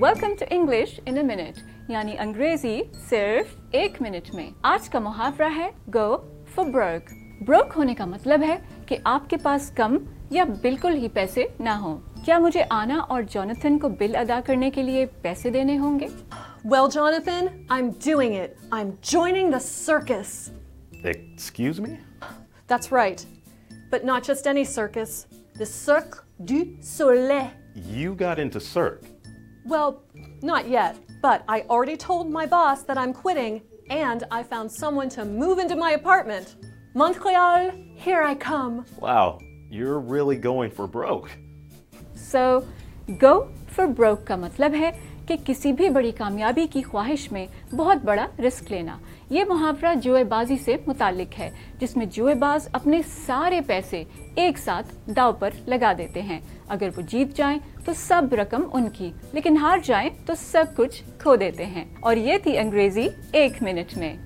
Welcome to English in minute یعنی انگریزی صرف ایک منٹ میں۔ آج کا محاورہ ہے گو فور برک بروک ہونے کا مطلب ہے کہ آپ کے پاس کم یا بالکل ہی پیسے نہ ہوں۔ کیا مجھے آنا اور جونتھن کو بل ادا کرنے کے لیے پیسے دینے ہوں گے؟ Well Jonathan I am doing it I am joining the circus excuse me that's right but not just any circus the Cirque du Soleil you got into Cirque but I or my apartment so go for Brooke کا مطلب ہے کہ کسی بھی بڑی کامیابی کی خواہش میں بہت بڑا رسک لینا۔ یہ محاورہ جوئے بازی سے متعلق ہے، جس میں جوئے باز اپنے سارے پیسے ایک ساتھ داؤ پر لگا دیتے ہیں۔ اگر وہ جیت جائیں تو سب رقم ان کی، لیکن ہار جائیں تو سب کچھ کھو دیتے ہیں۔ اور یہ تھی انگریزی ایک منٹ میں۔